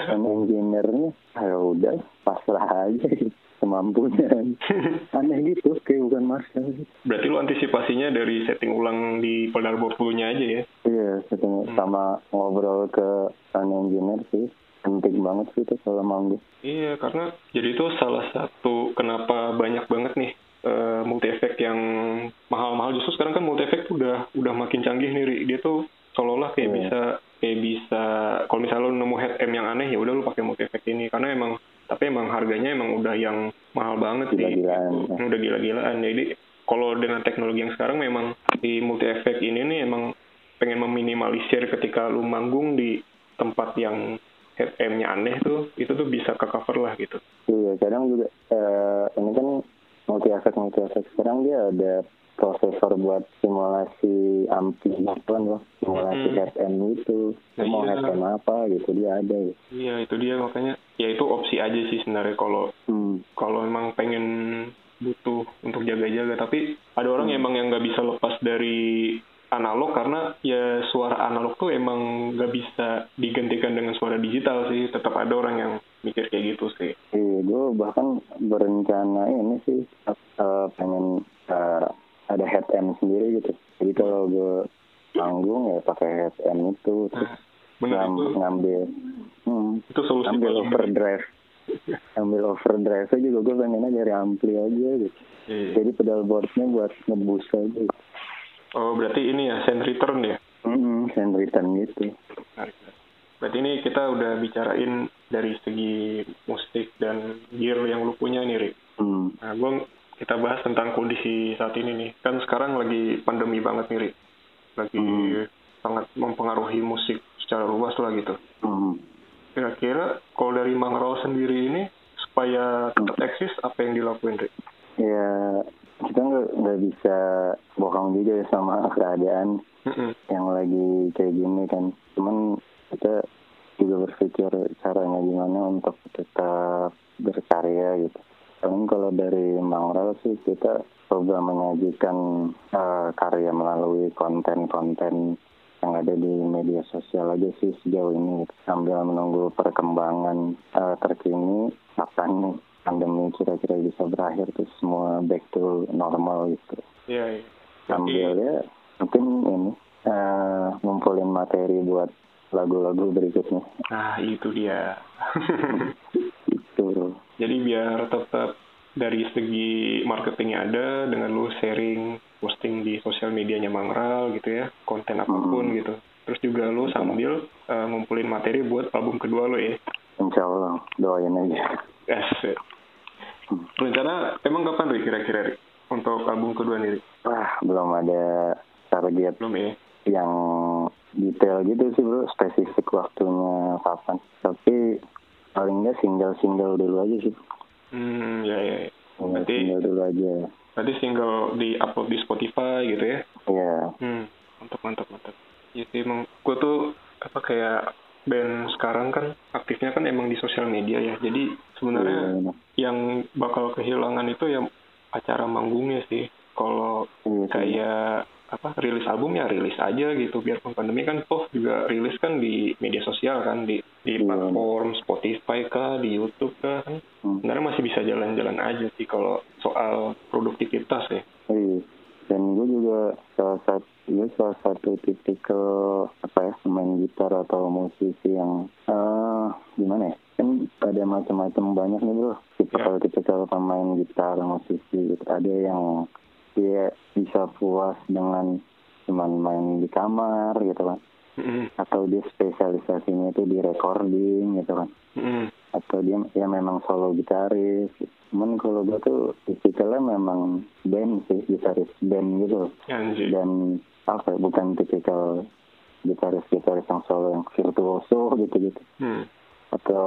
sama engineer-nya. Ayo udah, pasrah aja gitu. Semampunya. Aneh gitu, kayak bukan gitu. Berarti lu antisipasinya dari setting ulang di pedal board dulunya aja ya? Iya, ketemu sama ngobrol ke sound engineer sih. Penting banget sih itu kalau manggung. Iya, karena jadi itu salah satu kenapa banyak banget nih eh, multi effect yang mahal-mahal. Justru sekarang kan multi effect udah udah makin canggih nih. Dia tuh seolah-olah kayak Iya. bisa kayak bisa kalau misalnya lu nemu head M yang aneh ya udah lu pakai multi effect ini karena emang tapi emang harganya emang udah yang mahal banget sih. Gila-gilaan. Udah gila-gilaan. Jadi kalau dengan teknologi yang sekarang memang di multi effect ini nih emang pengen meminimalisir ketika lu manggung di tempat yang head M-nya aneh tuh itu tuh bisa ke cover lah gitu. Iya, kadang juga eh, ini kan multi effect multi effect. Sekarang dia ada prosesor buat simulasi ampli gitu loh. Simulasi end itu. Lu mau Iya. end apa gitu dia ada. Gitu. Iya itu dia makanya ya itu opsi aja sih sebenarnya kalau Hmm. kalau emang pengen butuh untuk jaga-jaga tapi ada orang emang yang nggak bisa lepas dari analog karena ya suara analog tuh emang nggak bisa digantikan dengan suara digital sih tetap ada orang yang mikir kayak gitu sih Iya, gue bahkan berencana ini sih eh, pengen eh, ada head end sendiri gitu. Jadi kalau gue manggung ya pakai head end itu terus nah bener ngam- itu ngambil hmm, itu solusi ambil paling baik. overdrive ambil overdrive juga gue pengennya dari ampli aja gitu Iya. jadi pedal boardnya buat ngebus aja gitu. oh berarti ini ya send return ya mm send return gitu. Berarti ini kita udah bicarain dari segi musik dan gear yang lu punya nih, Rik. hmm. Nah, gua kita bahas tentang kondisi saat ini nih. Kan sekarang lagi pandemi banget nih, Rik. Lagi Hmm. sangat mempengaruhi musik secara luas lah gitu. Hmm. Kira-kira kalau dari Mang Rao sendiri ini supaya tetap eksis apa yang dilakuin, Rik? ya kita nggak nggak bisa bohong juga ya sama keadaan Mm-mm. yang lagi kayak gini kan cuman kita juga berpikir caranya gimana untuk tetap berkarya gitu paling kalau dari Mangral sih kita coba menyajikan eh, karya melalui konten-konten yang ada di media sosial aja sih sejauh ini gitu. sambil menunggu perkembangan eh, terkini kapan pandemi kira-kira bisa berakhir tuh semua back to normal gitu Iya, iya. sambil ya mungkin ini eh, ngumpulin materi buat lagu-lagu berikutnya Nah, itu dia. Jadi biar tetap dari segi marketingnya ada dengan lu sharing posting di sosial medianya Mangral gitu ya konten apa pun Hmm. gitu. Terus juga lu sambil uh, ngumpulin materi buat album kedua lu ya. Insya Allah doain aja. Yes rencana emang kapan Ri kira-kira untuk album kedua nih wah belum ada target belum ya? yang detail gitu sih bro. Spesifik waktunya kapan. Tapi paling nggak single-single dulu aja sih hmm ya ya, ya. single, Berarti- single dulu aja berarti single di upload di Spotify gitu ya ya Hmm, mantap mantap mantap. Iya sih emang gue tuh apa kayak band sekarang kan aktifnya kan emang di sosial media ya. Jadi sebenarnya Iya, yang bakal kehilangan itu ya acara manggungnya sih. Kalau iya, sih. kayak apa rilis album ya rilis aja gitu biarpun pandemi kan toh juga rilis kan di media sosial kan di di Iya. platform Spotify kah di YouTube kah kan Hmm. sebenarnya masih bisa jalan-jalan aja sih kalau soal produktivitas ya Iya. Dan gue juga salah satu gue salah satu tipikal apa ya pemain gitar atau musisi yang eh gimana ya kan ada macam-macam banyak nih bro tipikal tipikal pemain gitar musisi gitu ada yang dia bisa puas dengan cuman main di kamar gitu kan Mm-mm. atau dia spesialisasinya itu di recording gitu kan Mm-mm. atau dia ya memang solo gitaris. Cuman kalau gue tuh tipikalnya memang band sih gitaris band gitu. Anjir. Dan apa ya, bukan tipikal gitaris gitaris yang solo yang virtuoso gitu gitu Hmm. atau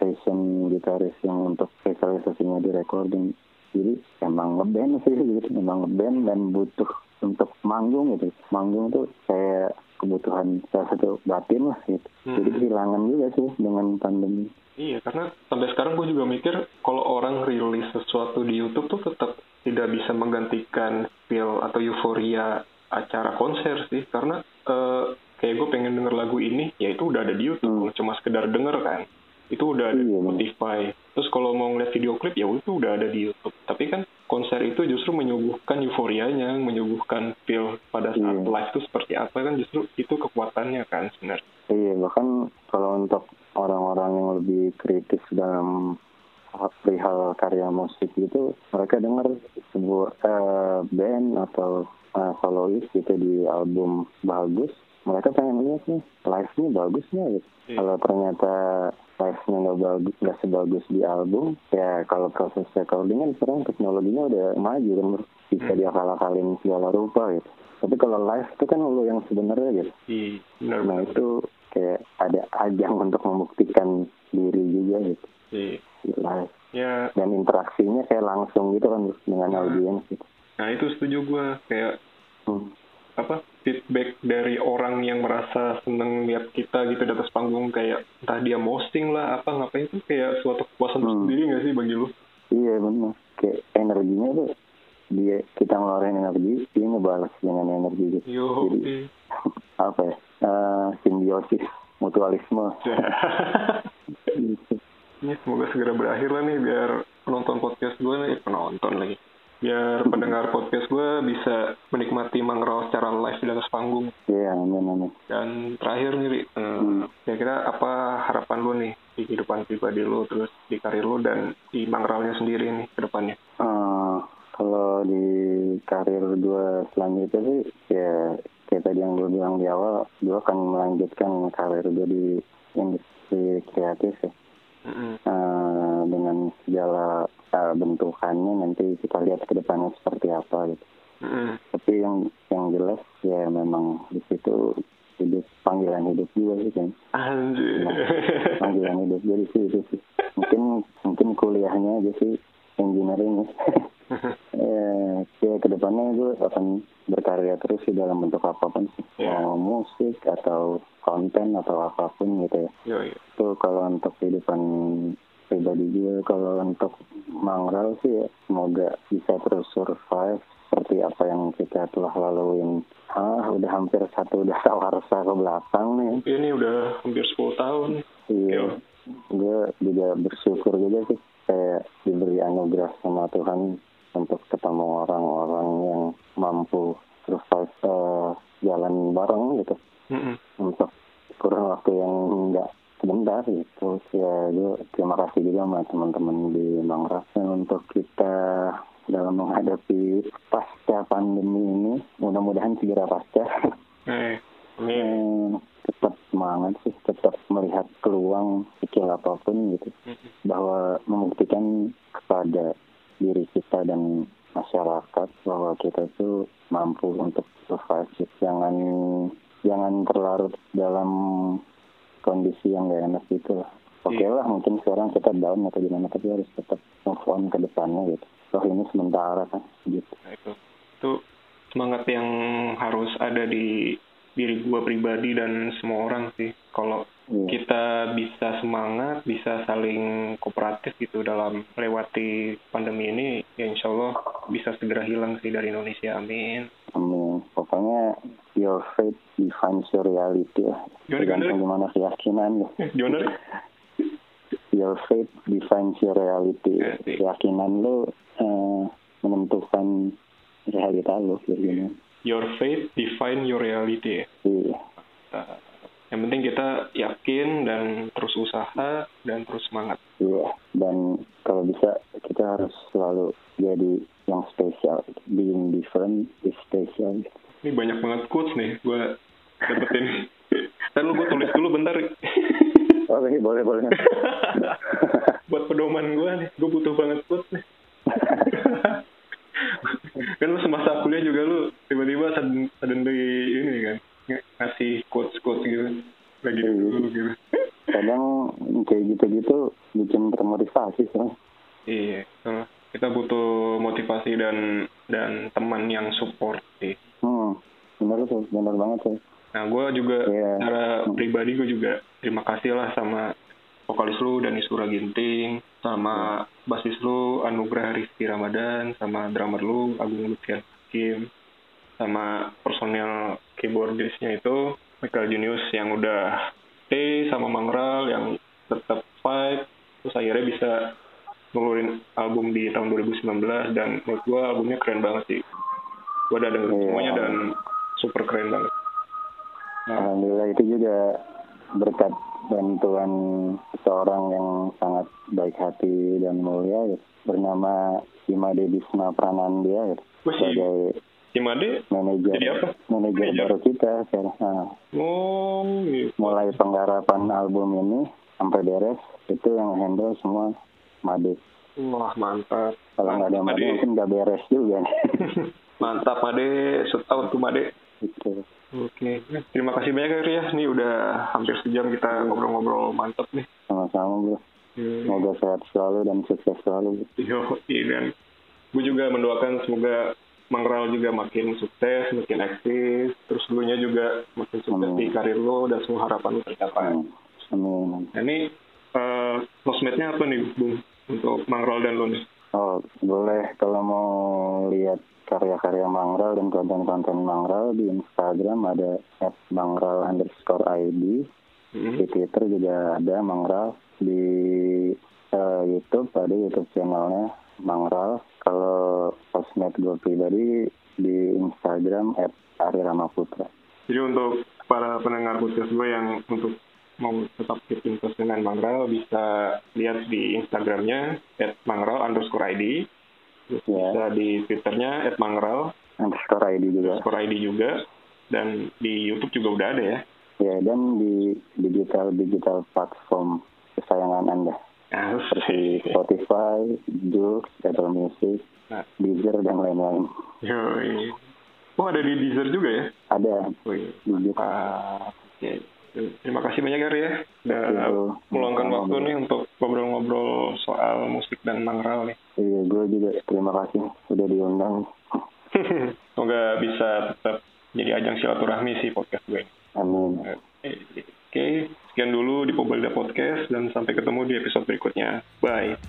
session gitaris yang untuk spesialisasinya di recording jadi emang ngeband sih gitu emang ngeband dan butuh untuk manggung gitu manggung tuh kayak kebutuhan salah satu batin lah gitu Hmm. jadi kehilangan juga sih dengan pandemi Iya, karena sampai sekarang gue juga mikir kalau orang rilis sesuatu di YouTube tuh tetap tidak bisa menggantikan feel atau euforia acara konser sih. Karena eh, kayak gue pengen denger lagu ini, ya itu udah ada di YouTube, Hmm. cuma sekedar denger kan. Itu udah ada di Iya. Spotify. Terus kalau mau ngeliat video klip, ya itu udah ada di YouTube. Tapi kan konser itu justru menyuguhkan euforianya, menyuguhkan feel pada saat Iya. live itu seperti apa kan justru itu kekuatannya kan sebenarnya. Iya, bahkan kalau untuk orang-orang yang lebih kritis dalam perihal karya musik gitu, mereka dengar sebuah eh, band atau eh, solois gitu di album bagus, mereka pengen lihat nih live-nya bagus nggak gitu. Iya. Kalau ternyata live-nya nggak bagus, nggak sebagus di album, ya kalau proses recording kan sekarang teknologinya udah maju kan, bisa Hmm. diakal-akalin segala rupa gitu. Tapi kalau live itu kan lo yang sebenarnya gitu. Iya, benar Nah itu kayak ada ajang untuk membuktikan diri juga gitu Iya. di live. Ya, Dan interaksinya kayak langsung gitu kan dengan Hmm. audiens gitu. Nah itu setuju gue kayak Hmm. Apa feedback dari orang yang merasa seneng lihat kita gitu di atas panggung kayak entah dia posting lah apa ngapain itu kayak suatu kepuasan Hmm. tersendiri nggak sih bagi lu? Iya benar. Kayak energinya tuh dia kita ngeluarin energi, dia ngebalas dengan energi gitu. Yo, Jadi apa ya? eh, simbiosis mutualisme. gitu. ini semoga segera berakhir lah nih biar penonton podcast gue nih penonton lagi biar pendengar podcast gue bisa menikmati Mangrau secara live di atas panggung Iya, amin amin. dan terakhir nih Ri, eh, Hmm. kira-kira apa harapan lu nih di kehidupan pribadi lu terus di karir lu dan di Mangraunya sendiri nih ke depannya Eh, kalau di karir gue selanjutnya sih ya kayak tadi yang gue bilang di awal gue akan melanjutkan karir gue di industri kreatif ya Mm-mm. Eh, dengan segala eh, bentukannya nanti kita lihat ke depannya seperti apa gitu Mm-mm. tapi yang yang jelas ya memang di situ hidup panggilan hidup juga sih kan Anjir. panggilan hidup jadi sih itu sih mungkin mungkin kuliahnya aja sih engineering ya ya ke depannya gue akan berkarya terus sih dalam bentuk apa pun sih Ya. mau musik atau konten atau apa pun gitu ya yo. itu kalau untuk kehidupan pribadi gue kalau untuk mangral sih ya semoga bisa terus survive seperti apa yang kita telah laluin ah udah hampir satu dasawarsa ke belakang nih Ini udah hampir 10 tahun. iya Yo. gue juga bersyukur juga sih kayak diberi anugerah sama Tuhan untuk ketemu orang-orang yang mampu survive eh, jalan bareng gitu. Mm-mm. untuk kurang waktu yang enggak sebentar gitu. Ya gue terima kasih juga sama teman-teman di Mangras dan untuk kita dalam menghadapi pasca pandemi ini. Mudah-mudahan segera pasca. Eh, amin. eh, tetap semangat sih tetap melihat peluang kecil apa pun gitu bahwa membuktikan kepada diri kita dan masyarakat bahwa kita tuh mampu untuk survive jangan jangan terlarut dalam kondisi yang gak enak gitu lah oke Iya. lah mungkin sekarang kita down atau gimana tapi harus tetap move on ke depannya gitu toh ini sementara kan gitu Nah, itu. Itu semangat yang harus ada di diri gua pribadi dan semua orang sih. Kalau Iya. kita bisa semangat, bisa saling kooperatif gitu dalam melewati pandemi ini, ya insya Allah bisa segera hilang sih dari Indonesia. Amin. Amin. Pokoknya your faith defines your reality ya. Tergantung gimana keyakinan. Gimana? Ri? Your faith defines your reality. Sih. Keyakinan lu eh, menentukan realita. Gitu. Your faith define your reality. Iya. Nah, yang penting kita yakin dan terus usaha dan terus semangat. Iya. Dan kalau bisa kita harus selalu jadi yang spesial. Being different is special. Ini banyak banget quotes nih gue dapetin. Dan lu gue tulis dulu bentar. Oke, boleh boleh. Buat pedoman gue nih, gue butuh banget quotes nih. kan lu semasa kuliah juga lu tiba-tiba sudden, suddenly ini kan ngasih quotes quotes gitu lagi dulu gitu Kadang kayak gitu-gitu bikin termotivasi sih. iya kita butuh motivasi dan dan teman yang support sih Hmm, bener tuh, bener banget tuh. nah gue juga Iya. secara pribadi gue juga terima kasih lah sama vokalis lu dan Isura Ginting sama basis lu Anugrah Rizky Ramadan sama drummer lu Agung Lutfian Kim sama keyboardisnya itu Michael Junius yang udah stay sama Mangral yang tetap fight terus akhirnya bisa ngeluarin album di tahun 2019 dan menurut gue albumnya keren banget sih. Gue udah denger Iya. semuanya dan super keren banget. Nah, Alhamdulillah itu juga berkat bantuan seorang yang sangat baik hati dan mulia gitu, bernama Imade Bisma Pranandia gitu, Wih, sebagai si Made manajer Jadi apa? manajer Manajer. baru kita sekarang. Nah, oh gitu. mulai penggarapan album ini sampai beres itu yang handle semua Made. wah mantap Kalau nggak ada Made Made. mungkin nggak beres juga nih. mantap Made out to Made gitu. Oke, terima kasih banyak ya Ri ya. Nih udah hampir sejam kita ngobrol-ngobrol mantap nih. Sama-sama bro. Hmm. Semoga sehat selalu dan sukses selalu. Yo, iya, dan gue juga mendoakan semoga Mangral juga makin sukses, makin eksis, terus dulunya juga makin sukses Amin. di karir lo dan semua harapan lo tercapai. Amin. Nah, ini eh sosmednya apa nih, Bung? Untuk Mangral dan lo nih? Oh, boleh kalau mau lihat karya-karya Mangral dan konten-konten Mangral di Instagram ada @mangral underscore ID. Hmm. Di Twitter juga ada Mangral. Di eh, YouTube ada YouTube channelnya Mangral. Kalau sosmed gue pribadi di Instagram @ariramaputra. Jadi untuk para pendengar podcast gue yang untuk mau tetap keep in touch dengan Mangral bisa lihat di Instagramnya @mangral underscore ID Ya. bisa di Twitternya @mangral Underscore ID juga. underscore ID juga dan di YouTube juga udah ada ya. Ya, dan di digital-digital platform kesayangan Anda. Nah, seperti Spotify, Joox, Apple Music, Nah. Deezer, dan lain-lain. Yoi. Oh ada di Deezer juga ya? Ada di Joox. mantap. Oke. Terima kasih banyak Gary ya. Udah Iya, meluangkan waktu nih untuk ngobrol-ngobrol soal musik dan mangral nih. Iya, gue juga terima kasih sudah diundang. Semoga bisa tetap jadi ajang silaturahmi sih podcast gue. Amin. Oke, sekian dulu di Pobalda Podcast dan sampai ketemu di episode berikutnya. Bye.